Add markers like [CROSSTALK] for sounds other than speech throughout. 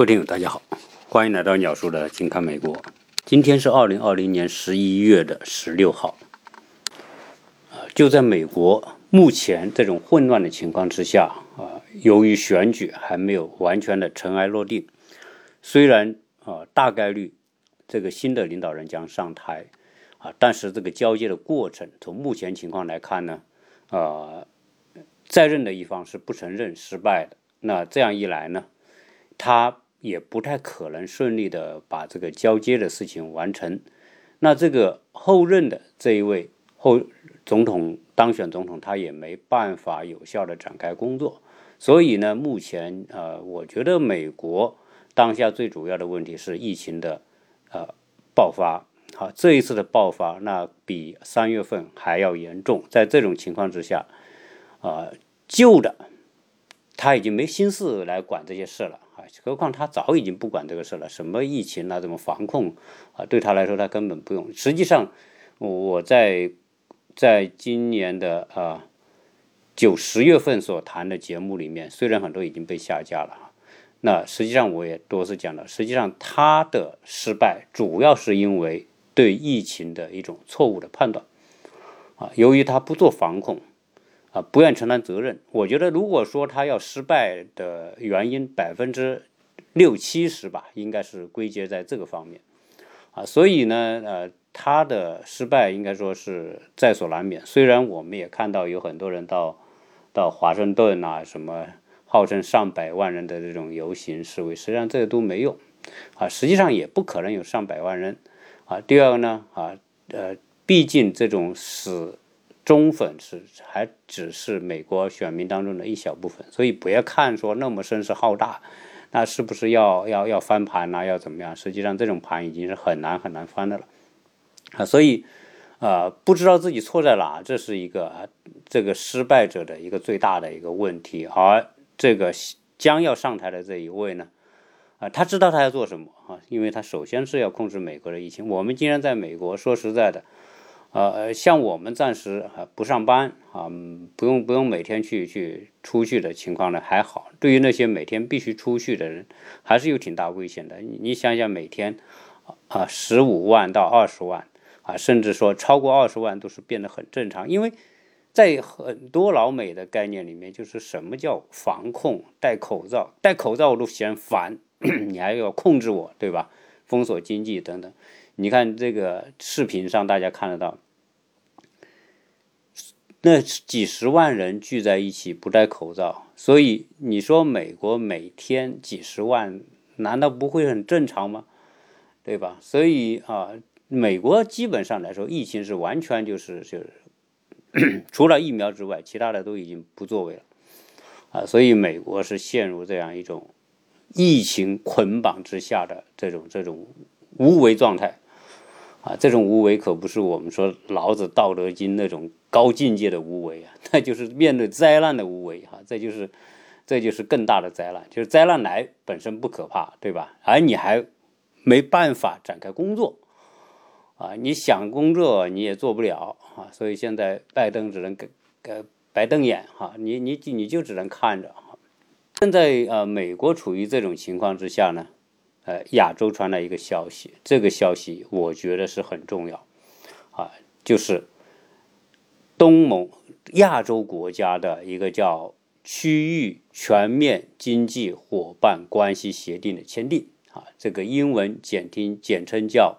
各位听友，大家好，欢迎来到鸟叔的近看美国。今天是二零二零年十一月的十六号。就在美国目前这种混乱的情况之下啊，由于选举还没有完全的尘埃落定，虽然啊大概率这个新的领导人将上台啊，但是这个交接的过程，从目前情况来看呢，啊，在任的一方是不承认失败的。那这样一来呢？他也不太可能顺利的把这个交接的事情完成，那这个后任的这一位后总统当选总统，他也没办法有效的展开工作，所以呢，目前呃，我觉得美国当下最主要的问题是疫情的呃爆发，好，这一次的爆发那比三月份还要严重，在这种情况之下，啊，旧的他已经没心思来管这些事了。何况他早已经不管这个事了，什么疫情啊，怎么防控啊，对他来说他根本不用。实际上，我在在今年的啊九十月份所谈的节目里面，虽然很多已经被下架了，那实际上我也多次讲了，实际上他的失败主要是因为对疫情的一种错误的判断啊，由于他不做防控。啊，不愿承担责任。我觉得，如果说他要失败的原因百分之六七十吧，应该是归结在这个方面。啊，所以呢，呃，他的失败应该说是在所难免。虽然我们也看到有很多人到到华盛顿啊，什么号称上百万人的这种游行示威，实际上这个都没用。啊，实际上也不可能有上百万人。啊，第二个呢，啊，呃，毕竟这种死。忠粉是还只是美国选民当中的一小部分，所以不要看说那么声势浩大，那是不是要要要翻盘呐？要怎么样？实际上这种盘已经是很难很难翻的了啊！所以啊，不知道自己错在哪，这是一个这个失败者的一个最大的一个问题。而这个将要上台的这一位呢，啊，他知道他要做什么啊？因为他首先是要控制美国的疫情。我们今天在美国，说实在的。呃，像我们暂时啊不上班啊，不用不用每天去去出去的情况呢还好。对于那些每天必须出去的人，还是有挺大危险的。你你想想，每天啊十五万到二十万啊，甚至说超过二十万都是变得很正常。因为在很多老美的概念里面，就是什么叫防控？戴口罩，戴口罩我都嫌烦，[COUGHS] 你还要控制我，对吧？封锁经济等等。你看这个视频上，大家看得到，那几十万人聚在一起不戴口罩，所以你说美国每天几十万，难道不会很正常吗？对吧？所以啊，美国基本上来说，疫情是完全就是就是 [COUGHS] 除了疫苗之外，其他的都已经不作为了啊，所以美国是陷入这样一种疫情捆绑之下的这种这种无为状态。啊，这种无为可不是我们说老子《道德经》那种高境界的无为啊，[LAUGHS] 那就是面对灾难的无为哈，这就是，这就是更大的灾难。就是灾难来本身不可怕，对吧？而你还没办法展开工作，啊，你想工作你也做不了啊，所以现在拜登只能给给白瞪眼哈，你你你就只能看着哈。现在呃，美国处于这种情况之下呢。呃，亚洲传来一个消息，这个消息我觉得是很重要，啊，就是东盟亚洲国家的一个叫区域全面经济伙伴关系协定的签订，啊，这个英文简听简称叫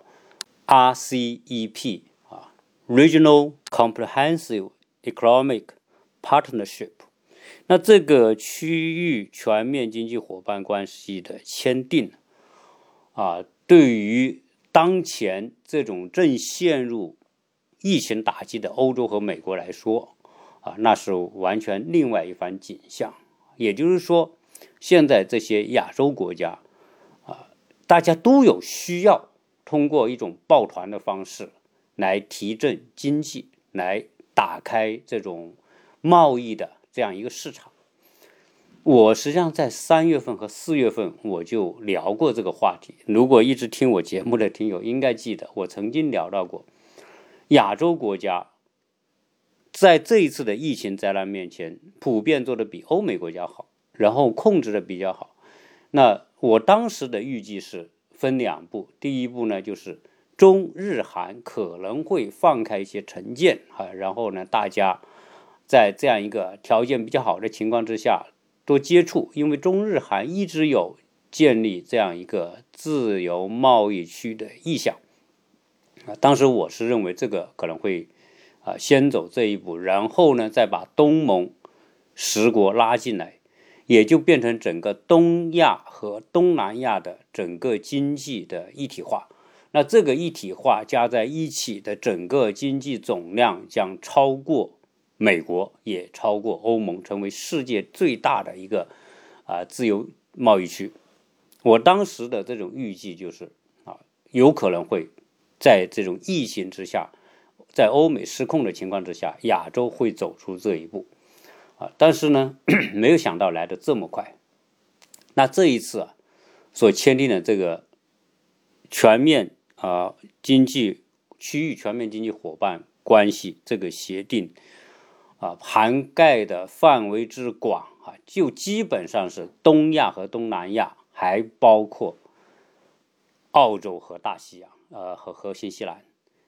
RCEP，啊，Regional Comprehensive Economic Partnership，那这个区域全面经济伙伴关系的签订。啊，对于当前这种正陷入疫情打击的欧洲和美国来说，啊，那是完全另外一番景象。也就是说，现在这些亚洲国家，啊，大家都有需要通过一种抱团的方式来提振经济，来打开这种贸易的这样一个市场。我实际上在三月份和四月份我就聊过这个话题。如果一直听我节目的听友应该记得，我曾经聊到过，亚洲国家在这一次的疫情灾难面前，普遍做的比欧美国家好，然后控制的比较好。那我当时的预计是分两步，第一步呢就是中日韩可能会放开一些成见啊，然后呢大家在这样一个条件比较好的情况之下多接触，因为中日韩一直有建立这样一个自由贸易区的意向啊。当时我是认为这个可能会啊先走这一步，然后呢再把东盟十国拉进来。也就变成整个东亚和东南亚的整个经济的一体化。那这个一体化加在一起的整个经济总量将超过美国，也超过欧盟，成为世界最大的一个啊自由贸易区。我当时的这种预计就是啊，有可能会在这种疫情之下，在欧美失控的情况之下，亚洲会走出这一步。啊，但是呢，[CLEARS THROAT] 没有想到来的这么快。那这一次啊，所签订的这个全面啊经济区域全面经济伙伴关系这个协定啊，涵盖的范围之广啊，就基本上是东亚和东南亚，还包括澳洲和大西洋，呃，和和新西兰。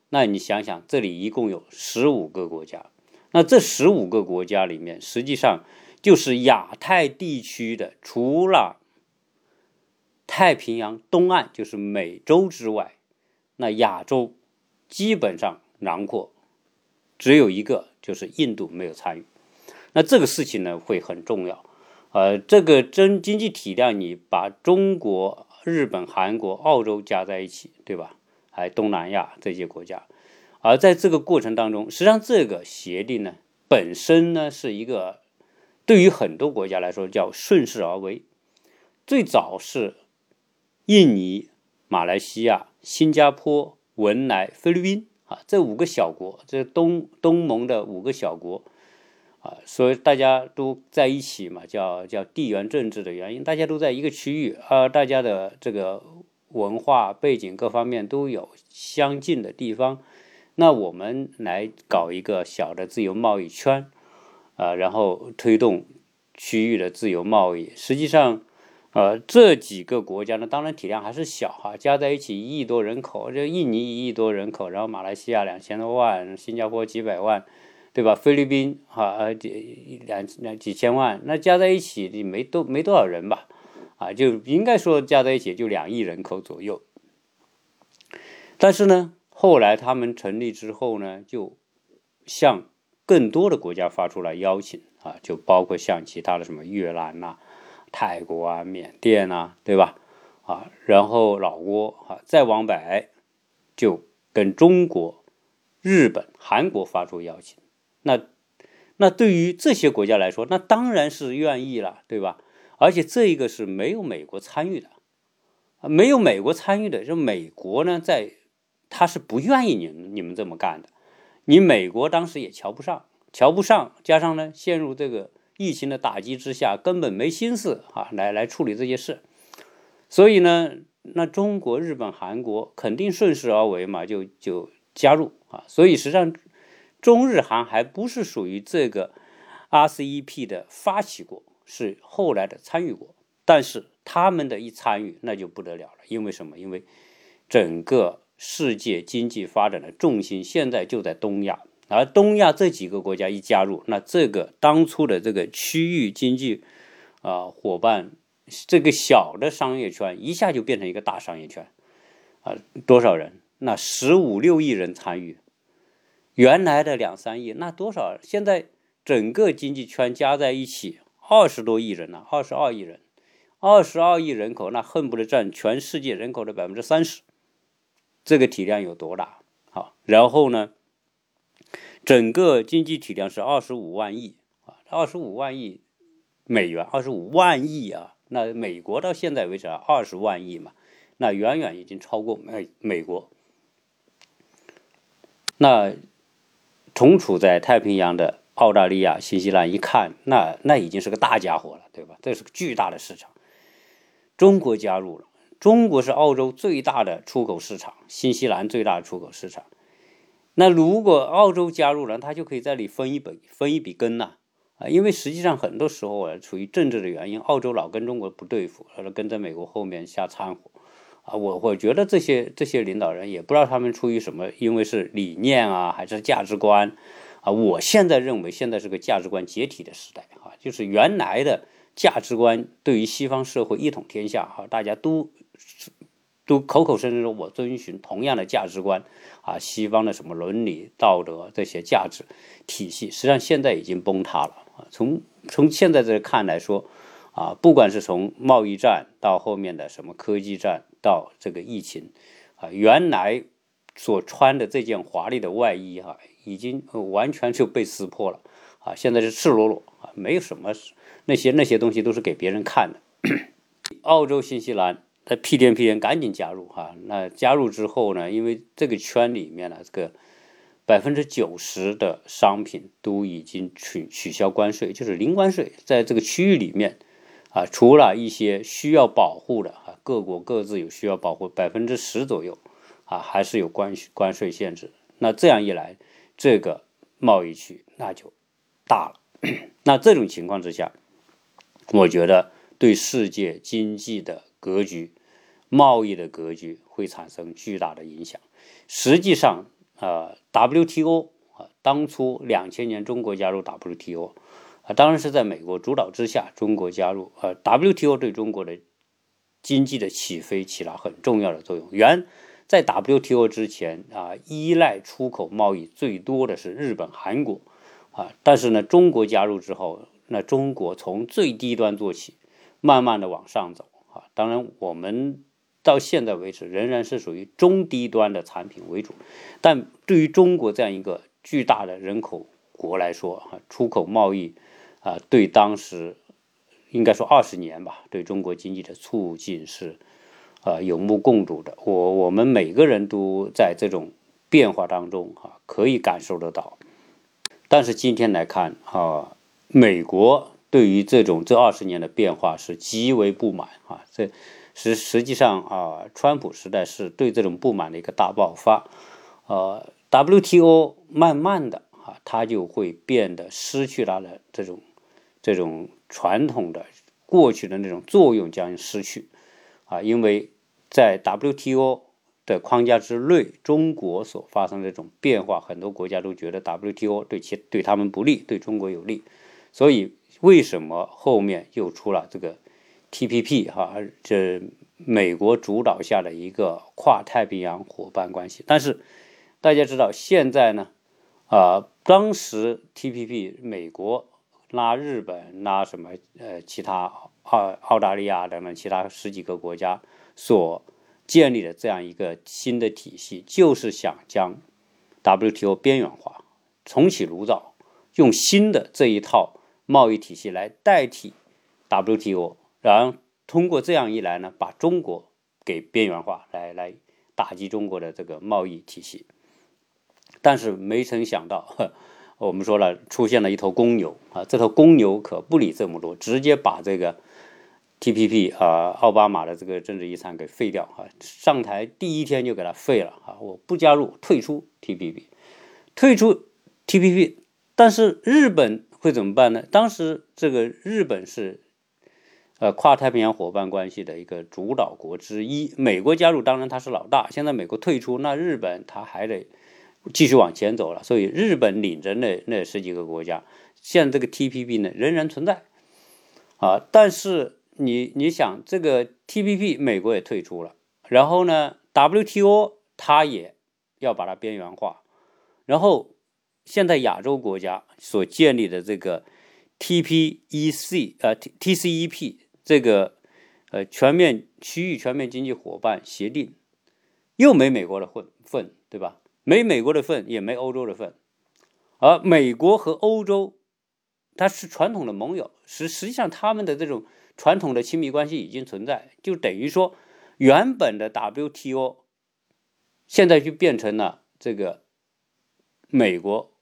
那你想想，这里一共有十五个国家。那这十五个国家里面，实际上就是亚太地区的，除了太平洋东岸就是美洲之外，那亚洲基本上囊括，只有一个就是印度没有参与。那这个事情呢会很重要，呃，这个真经济体量，你把中国、日本、韩国、澳洲加在一起，对吧？还东南亚这些国家。而在这个过程当中，实际上这个协定呢本身呢是一个对于很多国家来说叫顺势而为。最早是印尼、马来西亚、新加坡、文莱、菲律宾这五个小国，这东东盟的五个小国啊，所以大家都在一起嘛，叫叫地缘政治的原因，大家都在一个区域啊，大家的这个文化背景各方面都有相近的地方。那我们来搞一个小的自由贸易圈，啊，然后推动区域的自由贸易。实际上，呃，这几个国家呢，当然体量还是小哈，加在一起一亿多人口，这印尼一亿多人口，然后马来西亚两千多万，新加坡几百万，对吧？菲律宾哈呃几两两几千万，那加在一起你没多没多少人吧？啊，就应该说加在一起就两亿人口左右。但是呢？后来他们成立之后呢，就向更多的国家发出了邀请啊，就包括像其他的什么越南呐、泰国啊、缅甸呐，对吧？啊，然后老挝啊，再往北就跟中国、日本、韩国发出邀请。那那对于这些国家来说，那当然是愿意了，对吧？而且这一个是没有美国参与的，没有美国参与的，就美国呢在。他是不愿意你你们这么干的，你美国当时也瞧不上，瞧不上，加上呢陷入这个疫情的打击之下，根本没心思啊来来处理这些事，所以呢，那中国、日本、韩国肯定顺势而为嘛，就就加入啊，所以实际上中日韩还不是属于这个 RCEP 的发起国，是后来的参与国，但是他们的一参与那就不得了了，因为什么？因为整个。世界经济发展的重心现在就在东亚，而东亚这几个国家一加入，那这个当初的这个区域经济啊伙伴，这个小的商业圈一下就变成一个大商业圈啊，多少人？那十五六亿人参与，原来的两三亿，那多少？现在整个经济圈加在一起二十多亿人呢，二十二亿人，二十二亿人口，那恨不得占全世界人口的百分之三十。这个体量有多大？好，然后呢，整个经济体量是二十五万亿啊，二十五万亿美元，二十五万亿啊。那美国到现在为止啊，二十万亿嘛，那远远已经超过美美国。那同处在太平洋的澳大利亚、新西兰一看，那那已经是个大家伙了，对吧？这是个巨大的市场。中国加入了。中国是澳洲最大的出口市场，新西兰最大的出口市场。那如果澳洲加入了，他就可以在里分一笔分一笔羹呐，啊，因为实际上很多时候啊，出于政治的原因，澳洲老跟中国不对付，或者跟在美国后面瞎掺和，啊，我我觉得这些这些领导人也不知道他们出于什么，因为是理念啊，还是价值观，啊，我现在认为现在是个价值观解体的时代，啊，就是原来的价值观对于西方社会一统天下，哈，大家都。都口口声声说我遵循同样的价值观，啊，西方的什么伦理道德这些价值体系，实际上现在已经崩塌了啊。从从现在这看来说，啊，不管是从贸易战到后面的什么科技战，到这个疫情，啊，原来所穿的这件华丽的外衣哈，已经完全就被撕破了啊。现在是赤裸裸啊，没有什么那些那些东西都是给别人看的。[COUGHS] 澳洲、新西兰。他屁颠屁颠赶紧加入哈，那加入之后呢？因为这个圈里面呢，这个百分之九十的商品都已经取取消关税，就是零关税。在这个区域里面啊，除了一些需要保护的啊，各国各自有需要保护百分之十左右啊，还是有关关税限制。那这样一来，这个贸易区那就大了。[COUGHS] 那这种情况之下，我觉得对世界经济的。格局，贸易的格局会产生巨大的影响。实际上，呃，WTO 啊，当初两千年中国加入 WTO 啊，当然是在美国主导之下，中国加入。呃，WTO 对中国的经济的起飞起了很重要的作用。原在 WTO 之前啊，依赖出口贸易最多的是日本、韩国啊，但是呢，中国加入之后，那中国从最低端做起，慢慢的往上走。啊，当然，我们到现在为止仍然是属于中低端的产品为主，但对于中国这样一个巨大的人口国来说，哈，出口贸易啊，对当时应该说二十年吧，对中国经济的促进是啊有目共睹的。我我们每个人都在这种变化当中啊，可以感受得到。但是今天来看啊，美国。对于这种这二十年的变化是极为不满啊！这实实际上啊，川普时代是对这种不满的一个大爆发。呃，WTO 慢慢的啊，它就会变得失去它的这种这种传统的过去的那种作用将失去啊，因为在 WTO 的框架之内，中国所发生这种变化，很多国家都觉得 WTO 对其对他们不利，对中国有利，所以。为什么后面又出了这个 TPP 哈？这美国主导下的一个跨太平洋伙伴关系。但是大家知道，现在呢，啊，当时 TPP 美国拉日本拉什么呃其他澳澳大利亚等等其他十几个国家所建立的这样一个新的体系，就是想将 WTO 边缘化，重启炉灶，用新的这一套。贸易体系来代替 WTO，然后通过这样一来呢，把中国给边缘化，来来打击中国的这个贸易体系。但是没曾想到，[LAUGHS] 我们说了，出现了一头公牛啊！这头公牛可不理这么多，直接把这个 TPP 啊，奥巴马的这个政治遗产给废掉啊！上台第一天就给他废了啊！我不加入，退出 TPP，退出 TPP。但是日本。会怎么办呢？当时这个日本是，呃，跨太平洋伙伴关系的一个主导国之一。美国加入，当然他是老大。现在美国退出，那日本他还得继续往前走了。所以日本领着那那十几个国家，现在这个 TPP 呢仍然存在啊。但是你你想，这个 TPP 美国也退出了，然后呢 WTO 它也要把它边缘化，然后。现在亚洲国家所建立的这个 TPEC 呃 TCEP 这个呃全面区域全面经济伙伴协定，又没美国的份份，对吧？没美国的份，也没欧洲的份。而美国和欧洲，它是传统的盟友，实实际上他们的这种传统的亲密关系已经存在，就等于说原本的 WTO 现在就变成了这个美国。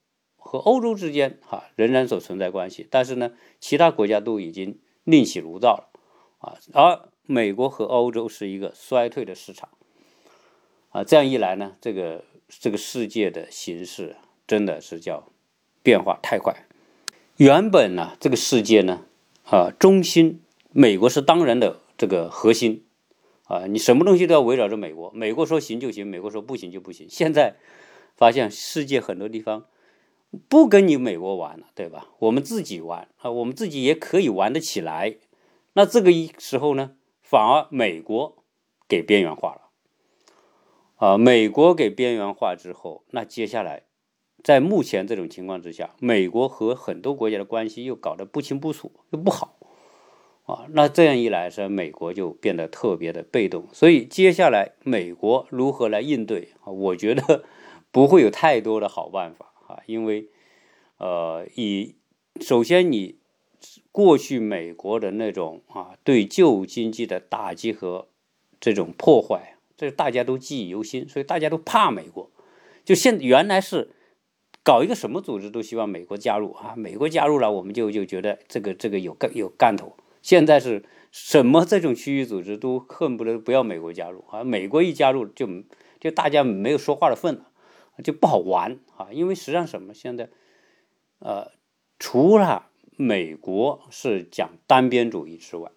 和欧洲之间哈仍然所存在关系，但是呢，其他国家都已经另起炉灶了啊，而美国和欧洲是一个衰退的市场啊，这样一来呢，这个这个世界的形势真的是叫变化太快。原本呢，这个世界呢，啊，中心美国是当然的这个核心，啊，你什么东西都要围绕着美国，美国说行就行，美国说不行就不行。现在发现世界很多地方不跟你美国玩了，对吧？我们自己玩啊，我们自己也可以玩得起来。那这个时候呢，反而美国给边缘化了。啊，美国给边缘化之后，那接下来，在目前这种情况之下，美国和很多国家的关系又搞得不清不楚，又不好，啊，那这样一来，是美国就变得特别的被动。所以接下来美国如何来应对啊？我觉得不会有太多的好办法啊，因为，呃，以首先你过去美国的那种啊对旧经济的打击和这种破坏。这大家都记忆犹新，所以大家都怕美国。就现原来是搞一个什么组织都希望美国加入啊，美国加入了，我们就就觉得这个这个有干有干头。现在是什么这种区域组织都恨不得不要美国加入啊，美国一加入就就大家没有说话的份了，就不好玩啊。因为实际上什么现在呃，除了美国是讲单边主义之外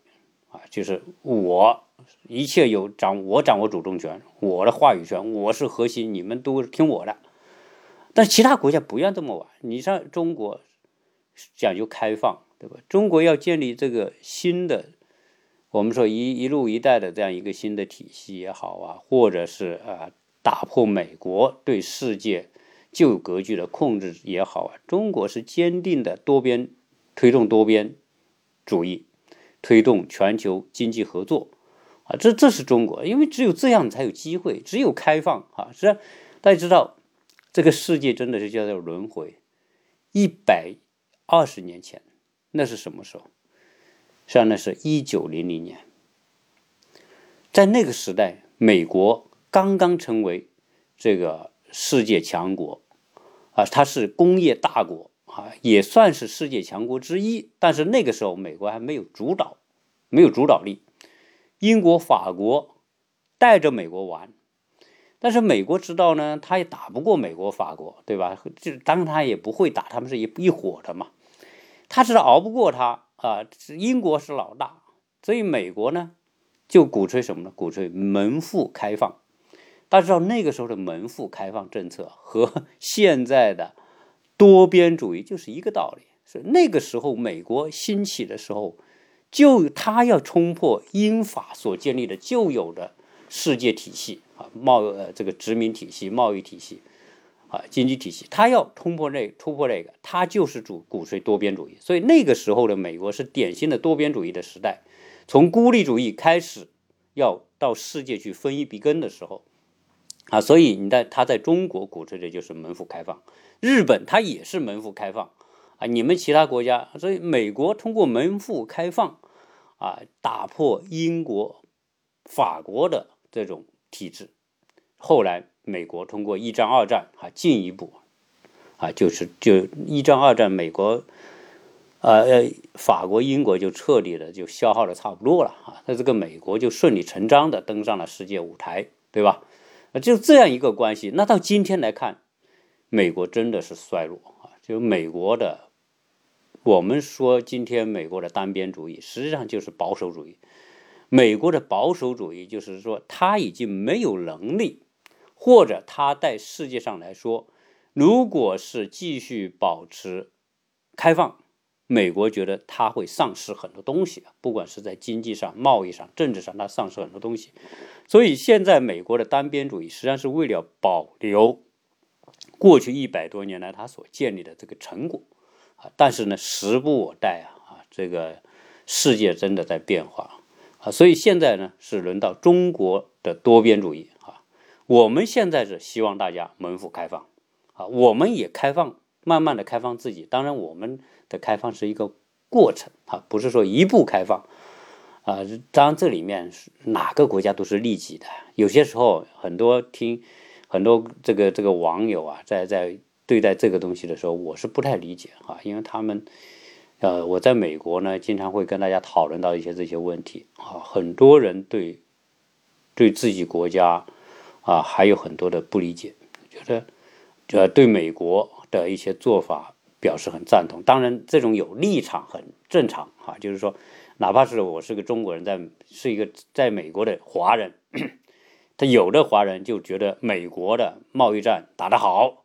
啊，就是我。一切有掌我掌握主动权，我的话语权，我是核心，你们都听我的。但其他国家不愿这么玩。你像中国讲究开放，对吧？中国要建立这个新的，我们说一一路一带的这样一个新的体系也好啊，或者是啊打破美国对世界旧格局的控制也好啊，中国是坚定的多边推动多边主义，推动全球经济合作。啊，这这是中国，因为只有这样才有机会，只有开放啊！是大家知道，这个世界真的是叫做轮回。一百二十年前，那是什么时候？实际上那是一九零零年，在那个时代，美国刚刚成为这个世界强国啊，它是工业大国啊，也算是世界强国之一。但是那个时候，美国还没有主导，没有主导力。英国、法国带着美国玩，但是美国知道呢，他也打不过美国、法国，对吧？就当然他也不会打，他们是一一伙的嘛。他知道熬不过他啊，英国是老大，所以美国呢就鼓吹什么呢？鼓吹门户开放。大家知道那个时候的门户开放政策和 [LAUGHS] 现在的多边主义就是一个道理。是那个时候美国兴起的时候。就他要冲破英法所建立的旧有的世界体系啊，贸呃这个殖民体系、贸易体系啊、经济体系，他要冲破这突破这个，他就是主鼓吹多边主义。所以那个时候的美国是典型的多边主义的时代，从孤立主义开始，要到世界去分一笔羹的时候啊，所以你在他在中国鼓吹的就是门户开放，日本它也是门户开放啊，你们其他国家，所以美国通过门户开放。啊，打破英国、法国的这种体制。后来，美国通过一战、二战，啊，进一步，啊，就是就一战、二战，美国，呃，法国、英国就彻底的就消耗的差不多了啊。那这个美国就顺理成章的登上了世界舞台，对吧？啊，就这样一个关系。那到今天来看，美国真的是衰落啊，就美国的。我们说，今天美国的单边主义实际上就是保守主义。美国的保守主义就是说，他已经没有能力，或者他在世界上来说，如果是继续保持开放，美国觉得它会丧失很多东西，不管是在经济上、贸易上、政治上，它丧失很多东西。所以，现在美国的单边主义实际上是为了保留过去一百多年来它所建立的这个成果啊。但是呢，时不我待啊啊，这个世界真的在变化啊，所以现在呢是轮到中国的多边主义啊。我们现在是希望大家门户开放啊，我们也开放，慢慢的开放自己。当然，我们开放是一个过程啊，不是说一步开放啊。当然，这里面哪个国家都是利己的。有些时候，很多听很多这个这个网友啊，在在。对待这个东西的时候，我是不太理解啊，因为他们，呃，我在美国呢，经常会跟大家讨论到一些这些问题啊，很多人对对自己国家啊还有很多的不理解，觉得呃对美国的一些做法表示很赞同。当然，这种有立场很正常啊，就是说，哪怕是我是个中国人，在是一个在美国的华人，[COUGHS] 他有的华人就觉得美国的贸易战打得好。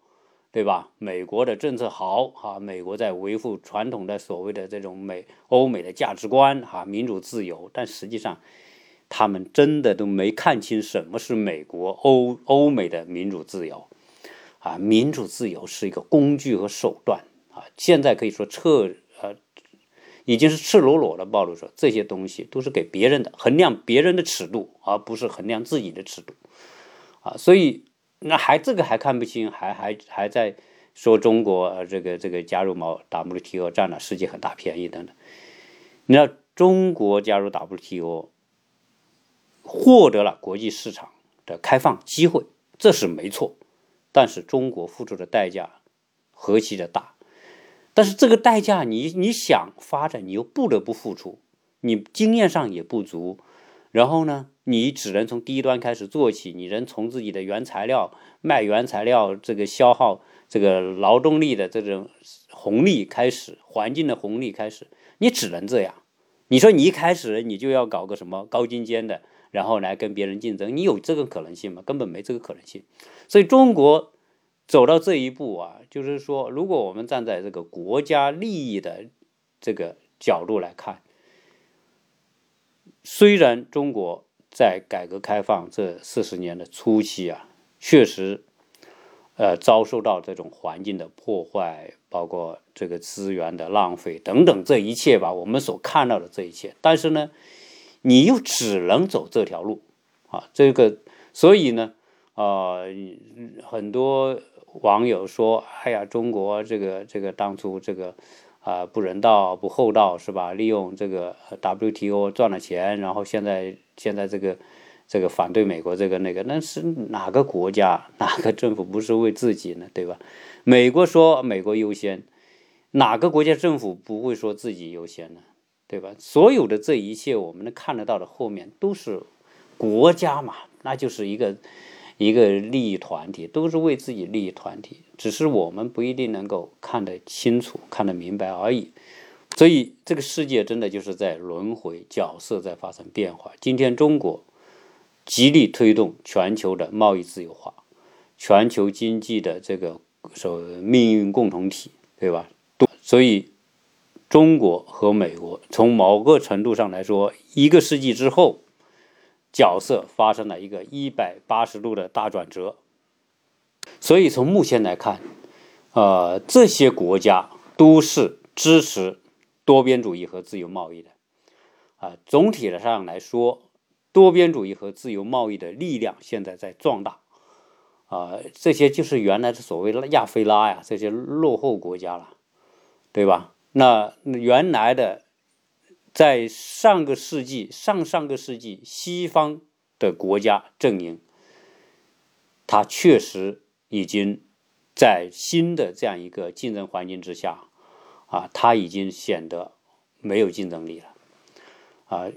对吧？美国的政策好啊，美国在维护传统的所谓的这种美欧美的价值观哈，民主自由。但实际上，他们真的都没看清什么是美国欧欧美的民主自由啊！民主自由是一个工具和手段啊！现在可以说赤呃，已经是赤裸裸的暴露说这些东西都是给别人的，衡量别人的尺度，而不是衡量自己的尺度啊！所以。那还这个还看不清，还还还在说中国这个这个加入毛 WTO 占了世界很大便宜等等。你要中国加入 WTO，获得了国际市场的开放机会，这是没错。但是中国付出的代价何其的大，但是这个代价你你想发展，你又不得不付出，你经验上也不足。然后呢，你只能从低端开始做起，你能从自己的原材料卖原材料这个消耗这个劳动力的这种红利开始，环境的红利开始，你只能这样。你说你一开始你就要搞个什么高精尖的，然后来跟别人竞争，你有这个可能性吗？根本没这个可能性。所以中国走到这一步啊，就是说，如果我们站在这个国家利益的这个角度来看。虽然中国在改革开放这四十年的初期啊，确实，呃，遭受到这种环境的破坏，包括这个资源的浪费等等，这一切吧，我们所看到的这一切，但是呢，你又只能走这条路啊，这个，所以呢，啊，很多网友说，哎呀，中国这个这个当初这个。啊，不人道、不厚道，是吧？利用这个 WTO 赚了钱，然后现在现在这个这个反对美国这个那个，那是哪个国家、哪个政府不是为自己呢？对吧？美国说美国优先，哪个国家政府不会说自己优先呢？对吧？所有的这一切，我们能看得到的后面都是国家嘛，那就是一个。一个利益团体都是为自己利益团体，只是我们不一定能够看得清楚、看得明白而已。所以，这个世界真的就是在轮回，角色在发生变化。今天，中国极力推动全球的贸易自由化，全球经济的这个所命运共同体，对吧？所以，中国和美国从某个程度上来说，一个世纪之后。角色发生了一个一百八十度的大转折，所以从目前来看，呃，这些国家都是支持多边主义和自由贸易的，啊，总体的上来说，多边主义和自由贸易的力量现在在壮大，啊，这些就是原来的所谓的亚非拉呀，这些落后国家了，对吧？那原来的。在上个世纪、上上个世纪，西方的国家阵营，它确实已经在新的这样一个竞争环境之下，啊，它已经显得没有竞争力了。啊，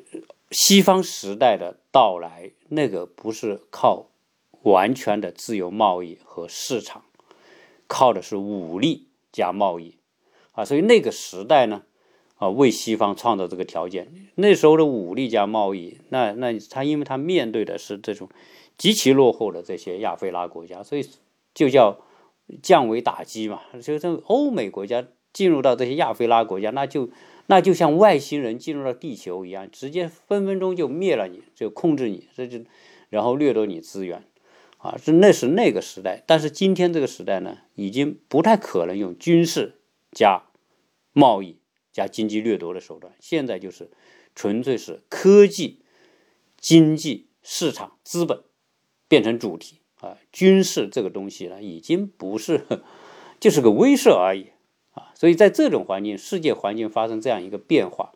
西方时代的到来，那个不是靠完全的自由贸易和市场，靠的是武力加贸易，啊，所以那个时代呢？啊，为西方创造这个条件。那时候的武力加贸易，那那他因为他面对的是这种极其落后的这些亚非拉国家，所以就叫降维打击嘛。就是欧美国家进入到这些亚非拉国家，那就那就像外星人进入了地球一样，直接分分钟就灭了你，就控制你，这就然后掠夺你资源啊。是那是那个时代，但是今天这个时代呢，已经不太可能用军事加贸易。加经济掠夺的手段，现在就是纯粹是科技、经济、市场、资本变成主体啊。军事这个东西呢，已经不是，[LAUGHS] 就是个威慑而已啊。所以在这种环境，世界环境发生这样一个变化，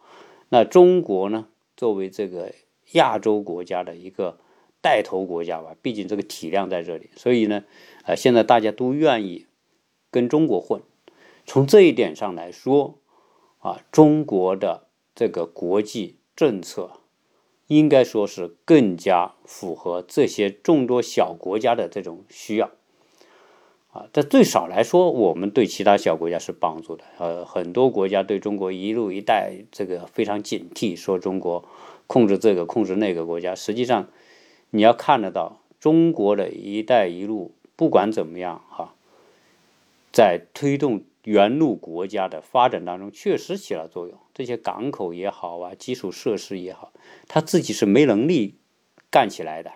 那中国呢，作为这个亚洲国家的一个带头国家吧，毕竟这个体量在这里，所以呢，呃，现在大家都愿意跟中国混。从这一点上来说。啊，中国的这个国际政策，应该说是更加符合这些众多小国家的这种需要。啊，这最少来说，我们对其他小国家是帮助的。呃，很多国家对中国“一路一带”这个非常警惕，说中国控制这个控制那个国家。实际上，你要看得到，中国的一带一路不管怎么样哈，在推动沿路国家的发展当中，确实起了作用。这些港口也好啊，基础设施也好，他自己是没能力干起来的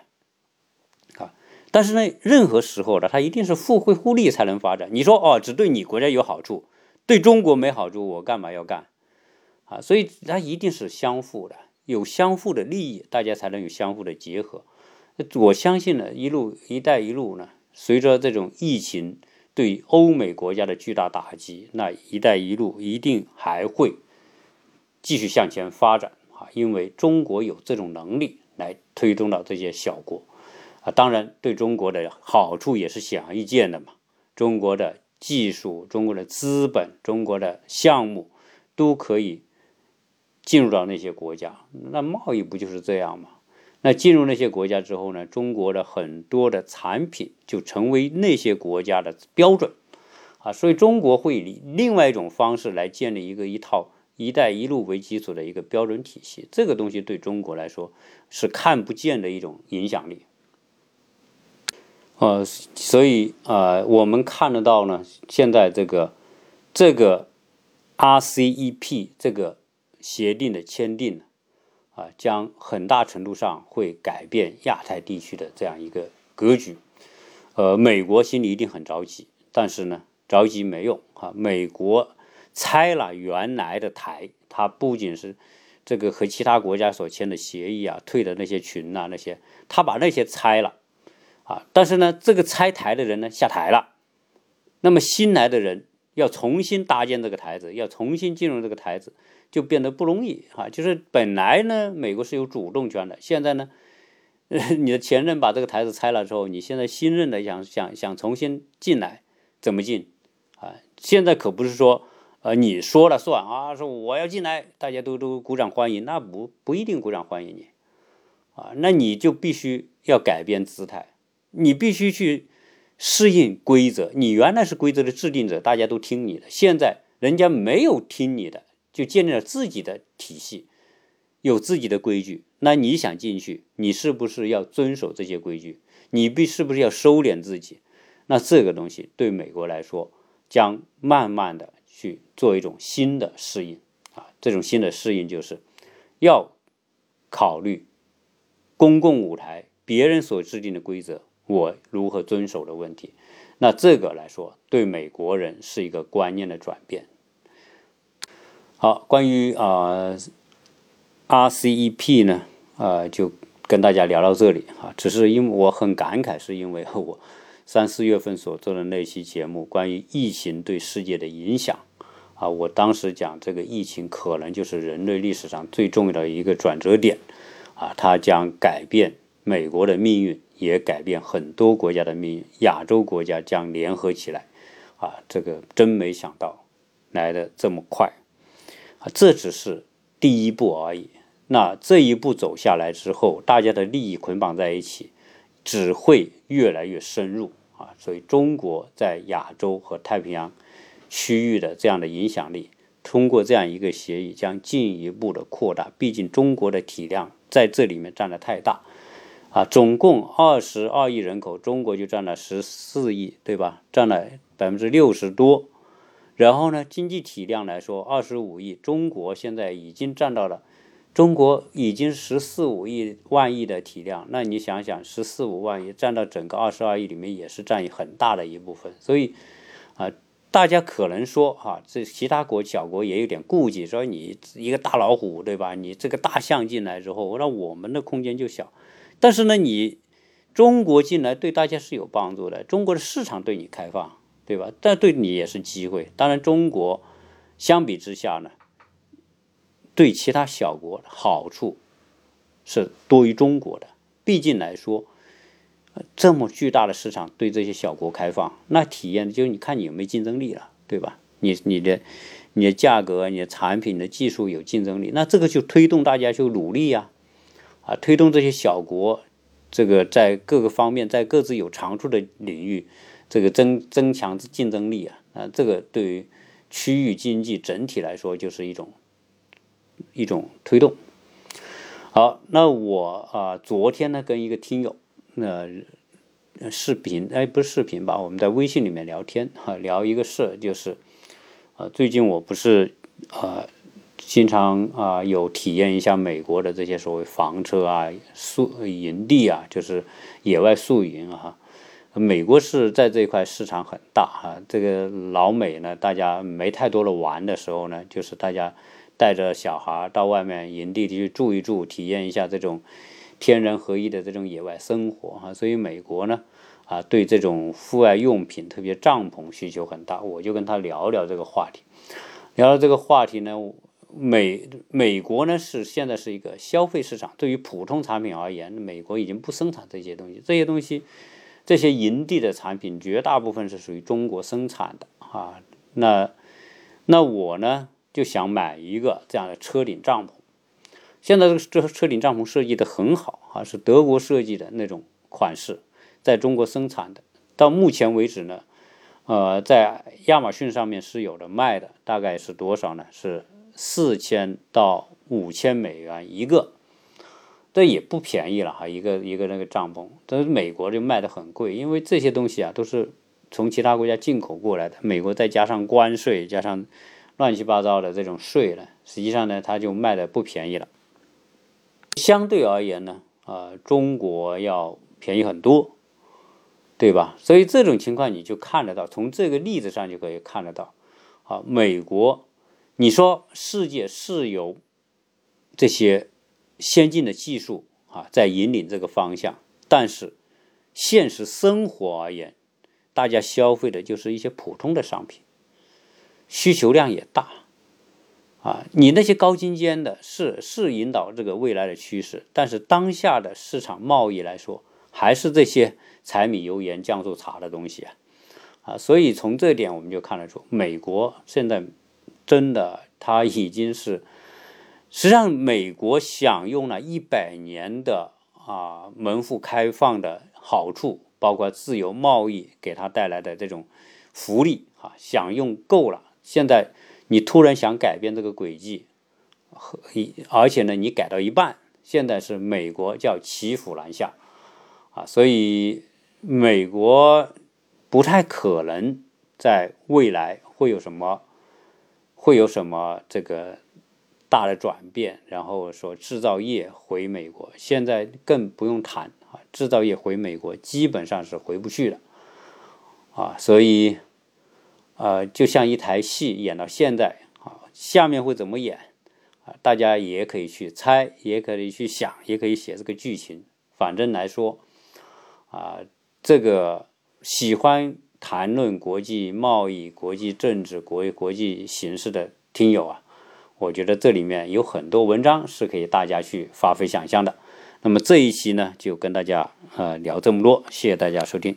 啊。但是呢，任何时候呢，它一定是互惠互利才能发展。你说哦，只对你国家有好处，对中国没好处，我干嘛要干？啊，所以它一定是相互的，有相互的利益，大家才能有相互的结合。我相信呢，一路“一带一路”呢，随着这种疫情对欧美国家的巨大打击，那“一带一路”一定还会继续向前发展啊，因为中国有这种能力来推动到这些小国。啊，当然对中国的好处也是显而易见的嘛。中国的技术、中国的资本、中国的项目，都可以进入到那些国家。那贸易不就是这样吗？那进入那些国家之后呢，中国的很多的产品就成为那些国家的标准啊。所以中国会以另外一种方式来建立一个一套“一带一路”为基础的一个标准体系。这个东西对中国来说是看不见的一种影响力。呃，所以啊，我们看得到呢，现在这个这个 RCEP 这个协定的签订啊，将很大程度上会改变亚太地区的这样一个格局。呃，美国心里一定很着急，但是呢，着急没用啊。美国拆了原来的台，它不仅是这个和其他国家所签的协议啊，退的那些群呐，那些，他把那些拆了。啊，但是呢，这个拆台的人呢下台了，那么新来的人要重新搭建这个台子，要重新进入这个台子，就变得不容易啊。就是本来呢，美国是有主动权的，现在呢，[LAUGHS] 你的前任把这个台子拆了之后，你现在新任的想想想重新进来，怎么进啊？现在可不是说，呃，你说了算啊，说我要进来，大家都都鼓掌欢迎，那不不一定鼓掌欢迎你啊，那你就必须要改变姿态。你必须去适应规则。你原来是规则的制定者，大家都听你的。现在人家没有听你的，就建立了自己的体系，有自己的规矩。那你想进去，你是不是要遵守这些规矩？你必是不是要收敛自己？那这个东西对美国来说，将慢慢的去做一种新的适应啊。这种新的适应就是要考虑公共舞台别人所制定的规则。我如何遵守的问题，那这个来说，对美国人是一个观念的转变。好，关于啊 RCEP 呢，啊就跟大家聊到这里啊。只是因为我很感慨，是因为我三四月份所做的那期节目，关于疫情对世界的影响啊，我当时讲这个疫情可能就是人类历史上最重要的一个转折点啊，它将改变美国的命运。也改变很多国家的命运，亚洲国家将联合起来，啊，这个真没想到来的这么快，这只是第一步而已。那这一步走下来之后，大家的利益捆绑在一起，只会越来越深入啊。所以，中国在亚洲和太平洋区域的这样的影响力，通过这样一个协议，将进一步的扩大。毕竟，中国的体量在这里面占的太大。啊，总共二十二亿人口，中国就占了十四亿，对吧？占了百分之六十多。然后呢，经济体量来说，二十五亿，中国现在已经占到了，中国已经十四五亿万亿的体量。那你想想，十四五万亿占到整个二十二亿里面，也是占很大的一部分。所以，啊，大家可能说，哈，这其他国小国也有点顾忌，说你一个大老虎，对吧？你这个大象进来之后，那我们的空间就小。但是呢，你中国进来对大家是有帮助的，中国的市场对你开放，对吧？但对你也是机会。当然，中国相比之下呢，对其他小国好处是多于中国的。毕竟来说，这么巨大的市场对这些小国开放，那体验就是你看你有没有竞争力了，对吧？你你的你的价格、你的产品的技术有竞争力，那这个就推动大家去努力呀。啊，推动这些小国，这个在各个方面，在各自有长处的领域，这个增增强竞争力啊，啊，这个对于区域经济整体来说就是一种一种推动。好，那我啊，昨天呢跟一个听友那视频，哎，不是视频吧？我们在微信里面聊天哈，聊一个事，就是啊，最近我不是啊。经常啊，有体验一下美国的这些所谓房车啊、宿营地啊，就是野外宿营啊。美国是在这一块市场很大啊。这个老美呢，大家没太多的玩的时候呢，就是大家带着小孩到外面营地去住一住，体验一下这种天人合一的这种野外生活啊。所以美国呢，啊，对这种户外用品，特别帐篷需求很大。我就跟他聊聊这个话题，聊了这个话题呢。美美国呢是现在是一个消费市场，对于普通产品而言，美国已经不生产这些东西。这些东西，这些营地的产品绝大部分是属于中国生产的啊。那那我呢就想买一个这样的车顶帐篷。现在这个这车顶帐篷设计的很好啊，是德国设计的那种款式，在中国生产的。到目前为止呢，呃，在亚马逊上面是有的卖的，大概是多少呢？是。四千到五千美元一个，这也不便宜了哈，一个一个那个帐篷，但是美国就卖的很贵，因为这些东西啊都是从其他国家进口过来的，美国再加上关税，加上乱七八糟的这种税呢，实际上呢它就卖的不便宜了。相对而言呢，啊，中国要便宜很多，对吧？所以这种情况你就看得到，从这个例子上就可以看得到，啊，美国。你说世界是由这些先进的技术啊，在引领这个方向，但是现实生活而言，大家消费的就是一些普通的商品，需求量也大啊。你那些高精尖的，是是引导这个未来的趋势，但是当下的市场贸易来说，还是这些柴米油盐酱醋茶的东西啊啊。所以从这点我们就看得出，美国现在。真的，它已经是，实际上美国享用了一百年的啊门户开放的好处，包括自由贸易给它带来的这种福利啊，享用够了。现在你突然想改变这个轨迹，和一而且呢，你改到一半，现在是美国叫骑虎难下啊，所以美国不太可能在未来会有什么。会有什么这个大的转变？然后说制造业回美国，现在更不用谈啊！制造业回美国基本上是回不去了啊！所以，呃，就像一台戏演到现在啊，下面会怎么演啊？大家也可以去猜，也可以去想，也可以写这个剧情。反正来说啊，这个喜欢。谈论国际贸易、国际政治、国国际形势的听友啊，我觉得这里面有很多文章是可以大家去发挥想象的。那么这一期呢，就跟大家呃聊这么多，谢谢大家收听。